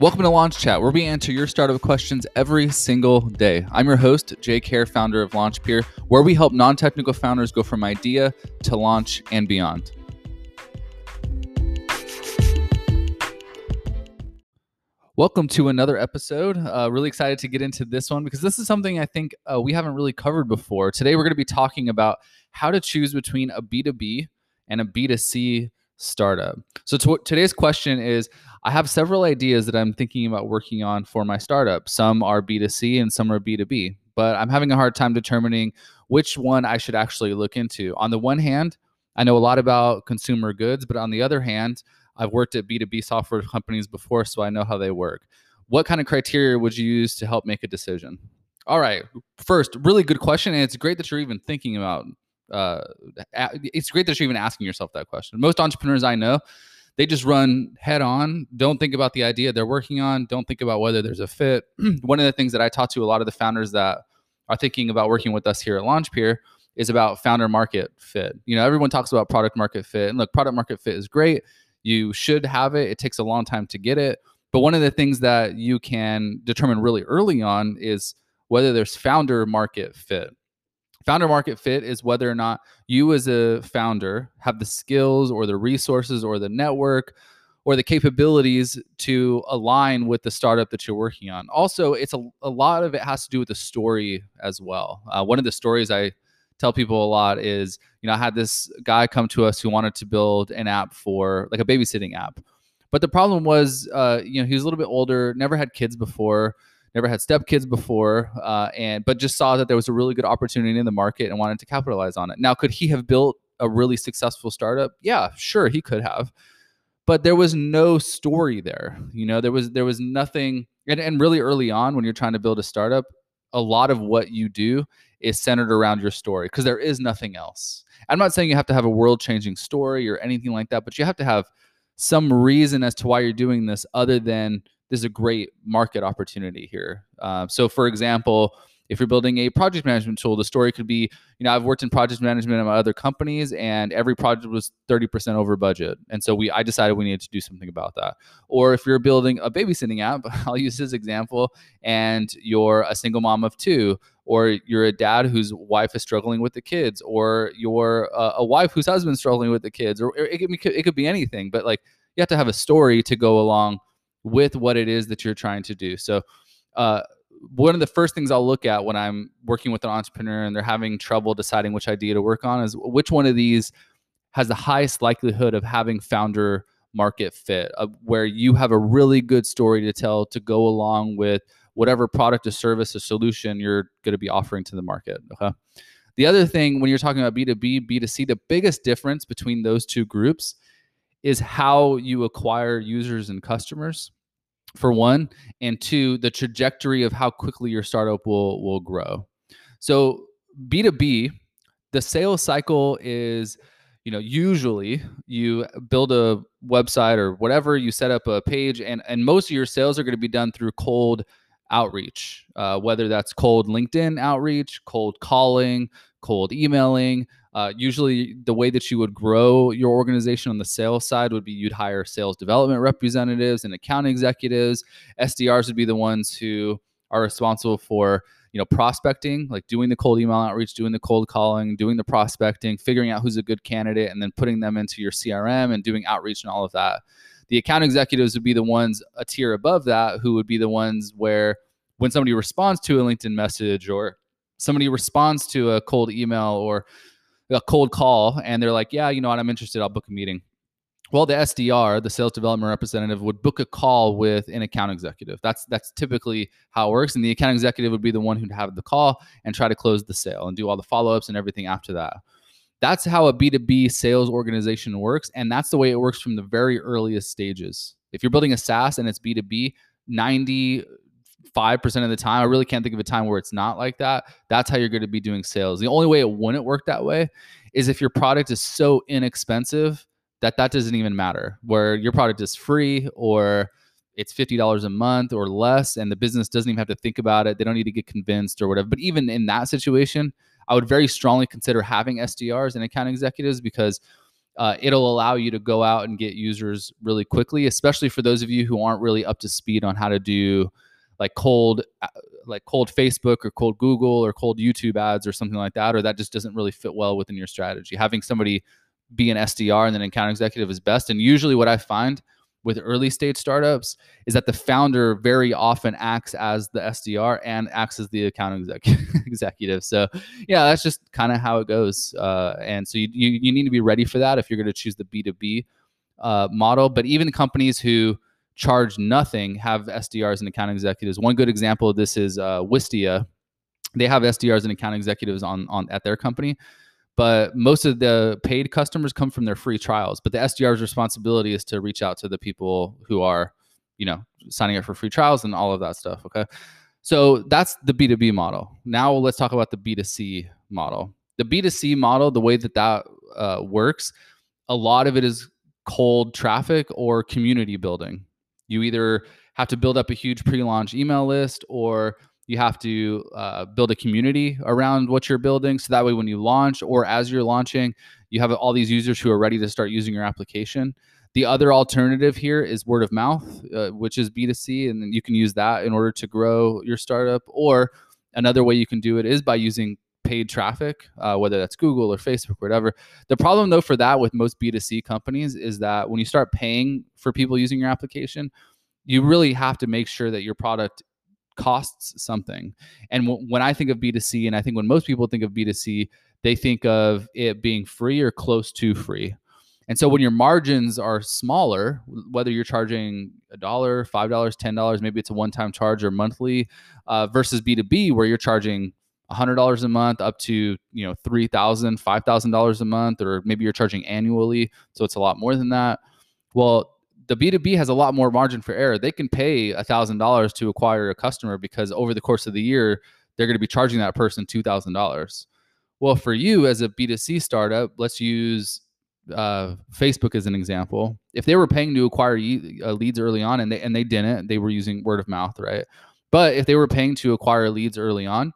Welcome to Launch Chat, where we answer your startup questions every single day. I'm your host, Jake Kerr, founder of LaunchPeer, where we help non technical founders go from idea to launch and beyond. Welcome to another episode. Uh, really excited to get into this one because this is something I think uh, we haven't really covered before. Today, we're going to be talking about how to choose between a B2B and a B2C startup. So, t- today's question is I have several ideas that I'm thinking about working on for my startup. Some are B2C and some are B2B, but I'm having a hard time determining which one I should actually look into. On the one hand, I know a lot about consumer goods, but on the other hand, I've worked at B2B software companies before, so I know how they work. What kind of criteria would you use to help make a decision? All right. First, really good question. And it's great that you're even thinking about uh, it's great that you're even asking yourself that question. Most entrepreneurs I know, they just run head on, don't think about the idea they're working on, don't think about whether there's a fit. One of the things that I talk to a lot of the founders that are thinking about working with us here at LaunchPeer is about founder market fit. You know, everyone talks about product market fit. And look, product market fit is great. You should have it. It takes a long time to get it. But one of the things that you can determine really early on is whether there's founder market fit. Founder market fit is whether or not you, as a founder, have the skills or the resources or the network or the capabilities to align with the startup that you're working on. Also, it's a, a lot of it has to do with the story as well. Uh, one of the stories I tell people a lot is, you know, I had this guy come to us who wanted to build an app for like a babysitting app. But the problem was, uh, you know, he was a little bit older, never had kids before never had stepkids before, uh, and but just saw that there was a really good opportunity in the market and wanted to capitalize on it. Now, could he have built a really successful startup? Yeah, sure, he could have, but there was no story there. You know, there was there was nothing, and, and really early on when you're trying to build a startup, a lot of what you do is centered around your story because there is nothing else. I'm not saying you have to have a world changing story or anything like that, but you have to have some reason as to why you're doing this other than this is a great market opportunity here. Uh, so, for example, if you're building a project management tool, the story could be, you know, I've worked in project management at my other companies, and every project was 30% over budget, and so we I decided we needed to do something about that. Or if you're building a babysitting app, I'll use this example, and you're a single mom of two, or you're a dad whose wife is struggling with the kids, or you're a, a wife whose husband's struggling with the kids, or, or it, could, it could be anything, but like you have to have a story to go along with what it is that you're trying to do. So, uh, one of the first things I'll look at when I'm working with an entrepreneur and they're having trouble deciding which idea to work on is which one of these has the highest likelihood of having founder market fit, uh, where you have a really good story to tell to go along with whatever product or service or solution you're going to be offering to the market. Okay. The other thing when you're talking about B2B, B2C, the biggest difference between those two groups is how you acquire users and customers for one and two the trajectory of how quickly your startup will will grow. So b2b the sales cycle is you know usually you build a website or whatever you set up a page and and most of your sales are going to be done through cold outreach uh, whether that's cold linkedin outreach cold calling cold emailing uh, usually, the way that you would grow your organization on the sales side would be you'd hire sales development representatives and account executives. SDRs would be the ones who are responsible for you know prospecting like doing the cold email outreach doing the cold calling doing the prospecting figuring out who's a good candidate and then putting them into your crm and doing outreach and all of that the account executives would be the ones a tier above that who would be the ones where when somebody responds to a linkedin message or somebody responds to a cold email or a cold call and they're like, yeah, you know what, I'm interested. I'll book a meeting. Well, the SDR, the sales development representative, would book a call with an account executive. That's that's typically how it works. And the account executive would be the one who'd have the call and try to close the sale and do all the follow-ups and everything after that. That's how a B2B sales organization works. And that's the way it works from the very earliest stages. If you're building a SaaS and it's B2B, 90 5% of the time. I really can't think of a time where it's not like that. That's how you're going to be doing sales. The only way it wouldn't work that way is if your product is so inexpensive that that doesn't even matter, where your product is free or it's $50 a month or less and the business doesn't even have to think about it. They don't need to get convinced or whatever. But even in that situation, I would very strongly consider having SDRs and account executives because uh, it'll allow you to go out and get users really quickly, especially for those of you who aren't really up to speed on how to do like cold uh, like cold Facebook or cold Google or cold YouTube ads or something like that, or that just doesn't really fit well within your strategy. Having somebody be an SDR and then an account executive is best. And usually what I find with early stage startups is that the founder very often acts as the SDR and acts as the account executive. So yeah, that's just kind of how it goes. Uh, and so you, you, you, need to be ready for that if you're going to choose the B2B uh, model. But even companies who charge nothing have SDRs and account executives. One good example of this is uh, Wistia. They have SDRs and account executives on, on at their company but most of the paid customers come from their free trials but the sdr's responsibility is to reach out to the people who are you know signing up for free trials and all of that stuff okay? So that's the b2b model. Now let's talk about the b2c model. The b2c model the way that that uh, works a lot of it is cold traffic or community building. You either have to build up a huge pre-launch email list or you have to uh, build a community around what you're building. So that way when you launch or as you're launching you have all these users who are ready to start using your application. The other alternative here is word of mouth uh, which is b2c and you can use that in order to grow your startup. Or another way you can do it is by using paid traffic uh, whether that's google or facebook or whatever. The problem though for that with most b2c companies is that when you start paying for people using your application you really have to make sure that your product costs something. And w- when I think of B2C, and I think when most people think of B2C, they think of it being free or close to free. And so when your margins are smaller, whether you're charging a dollar, five dollars, ten dollars, maybe it's a one-time charge or monthly, uh, versus B2B where you're charging hundred dollars a month up to you know three thousand, five thousand dollars a month, or maybe you're charging annually, so it's a lot more than that. Well, the B2B has a lot more margin for error. They can pay $1,000 to acquire a customer because over the course of the year, they're going to be charging that person $2,000. Well, for you as a B2C startup, let's use uh, Facebook as an example. If they were paying to acquire uh, leads early on and they, and they didn't, they were using word of mouth, right? But if they were paying to acquire leads early on,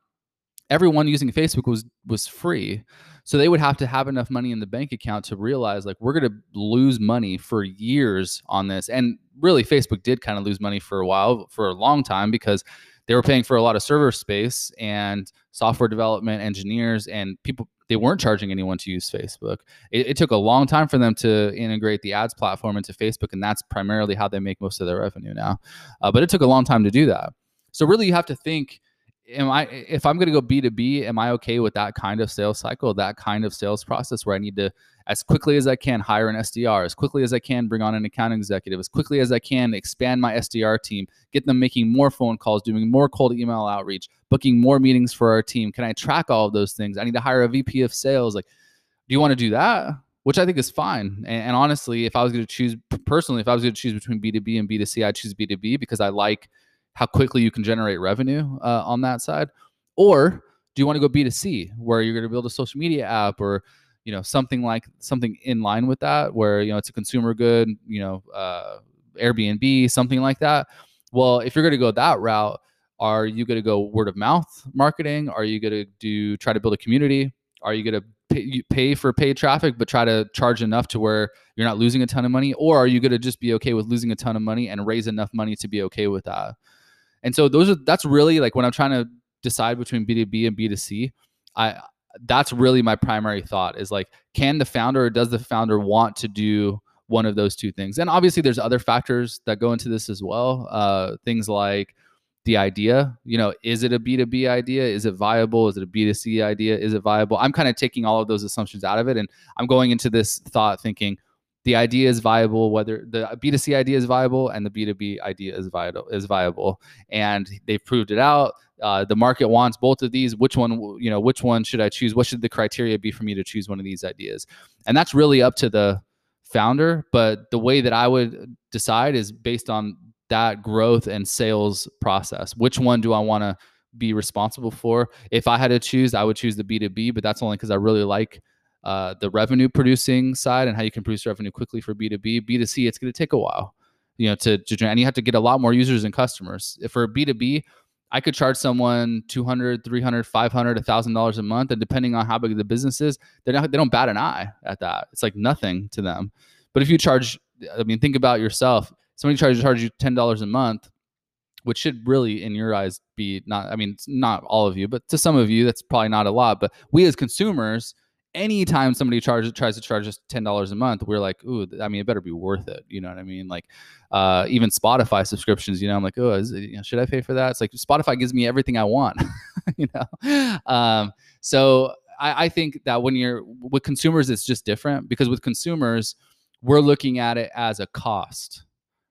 everyone using Facebook was was free. So they would have to have enough money in the bank account to realize like we're going to lose money for years on this. And really Facebook did kind of lose money for a while for a long time because they were paying for a lot of server space and software development engineers and people they weren't charging anyone to use Facebook. It, it, took a long time for them to integrate the ads platform into Facebook, and that's primarily how they make most of their revenue now. Uh, but it took a long time to do that. So really, you have to think am I if I'm going to go B2B, am I okay with that kind of sales cycle, that kind of sales process where I need to as quickly as I can hire an SDR, as quickly as I can bring on an account executive, as quickly as I can expand my SDR team, get them making more phone calls, doing more cold email outreach, booking more meetings for our team. Can I track all of those things? I need to hire a VP of sales. Like, do you want to do that? Which I think is fine. And, and honestly, if I was going to choose personally, if I was going to choose between B2B and B2C, I'd choose B2B because I like – how quickly you can generate revenue uh, on that side? Or do you want to go b2c where you're going to build a social media app or you know something like something in line with that where you know it's a consumer good you know uh, airbnb something like that? Well if you're going to go that route are you going to go word of mouth marketing? Are you going to do try to build a community? Are you going to pay, pay for paid traffic but try to charge enough to where you're not losing a ton of money? Or are you going to just be okay with losing a ton of money and raise enough money to be okay with that and so those are that's really like when I'm trying to decide between B2B and B2C, I that's really my primary thought is like can the founder or does the founder want to do one of those two things? And obviously there's other factors that go into this as well. Uh, things like the idea, you know, is it a B2B idea? Is it viable? Is it a B2C idea? Is it viable? I'm kind of taking all of those assumptions out of it and I'm going into this thought thinking, the idea is viable, whether the B2C idea is viable and the B2B idea is viable is viable. And they've proved it out. Uh, the market wants both of these. Which one, you know, which one should I choose? What should the criteria be for me to choose one of these ideas? And that's really up to the founder. But the way that I would decide is based on that growth and sales process. Which one do I want to be responsible for? If I had to choose, I would choose the B2B, but that's only because I really like uh, the revenue producing side and how you can produce revenue quickly for B2B. B2C, it's going to take a while, you know, to, to, and you have to get a lot more users and customers. If for B2B, I could charge someone 200, 300, 500, $1,000 a month. And depending on how big the business is, they don't, they don't bat an eye at that. It's like nothing to them. But if you charge, I mean, think about yourself. Somebody charges charge you $10 a month, which should really, in your eyes, be not, I mean, not all of you, but to some of you, that's probably not a lot. But we as consumers, anytime somebody charges tries to charge us ten dollars a month, we're like, ooh, I mean, it better be worth it. You know what I mean? Like, uh, even Spotify subscriptions. You know, I'm like, oh, is you know, should I pay for that? It's like Spotify gives me everything I want. you know, um, so I, I think that when you're with consumers, it's just different because with consumers, we're looking at it as a cost,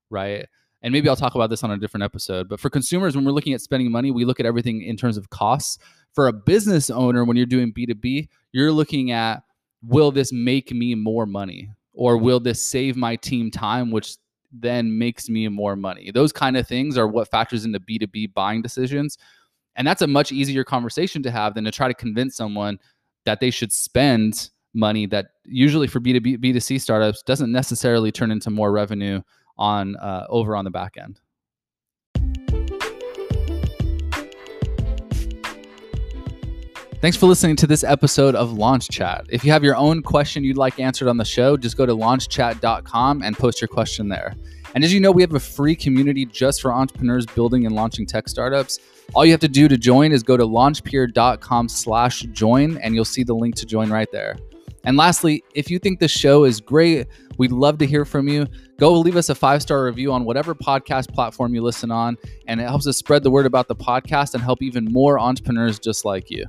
right? and maybe I'll talk about this on a different episode. But for consumers, when we're looking at spending money, we look at everything in terms of costs. For a business owner, when you're doing B2B, you're looking at will this make me more money or will this save my team time, which then makes me more money? Those kind of things are what factors into B2B buying decisions. And that's a much easier conversation to have than to try to convince someone that they should spend money that usually for B2B, B2C startups doesn't necessarily turn into more revenue on uh, over on the back end. Thanks for listening to this episode of Launch Chat. If you have your own question you'd like answered on the show, just go to launchchat.com and post your question there. And as you know, we have a free community just for entrepreneurs building and launching tech startups. All you have to do to join is go to launchpeer.com slash join, and you'll see the link to join right there. And lastly, if you think the show is great, we'd love to hear from you. Go leave us a five star review on whatever podcast platform you listen on, and it helps us spread the word about the podcast and help even more entrepreneurs just like you.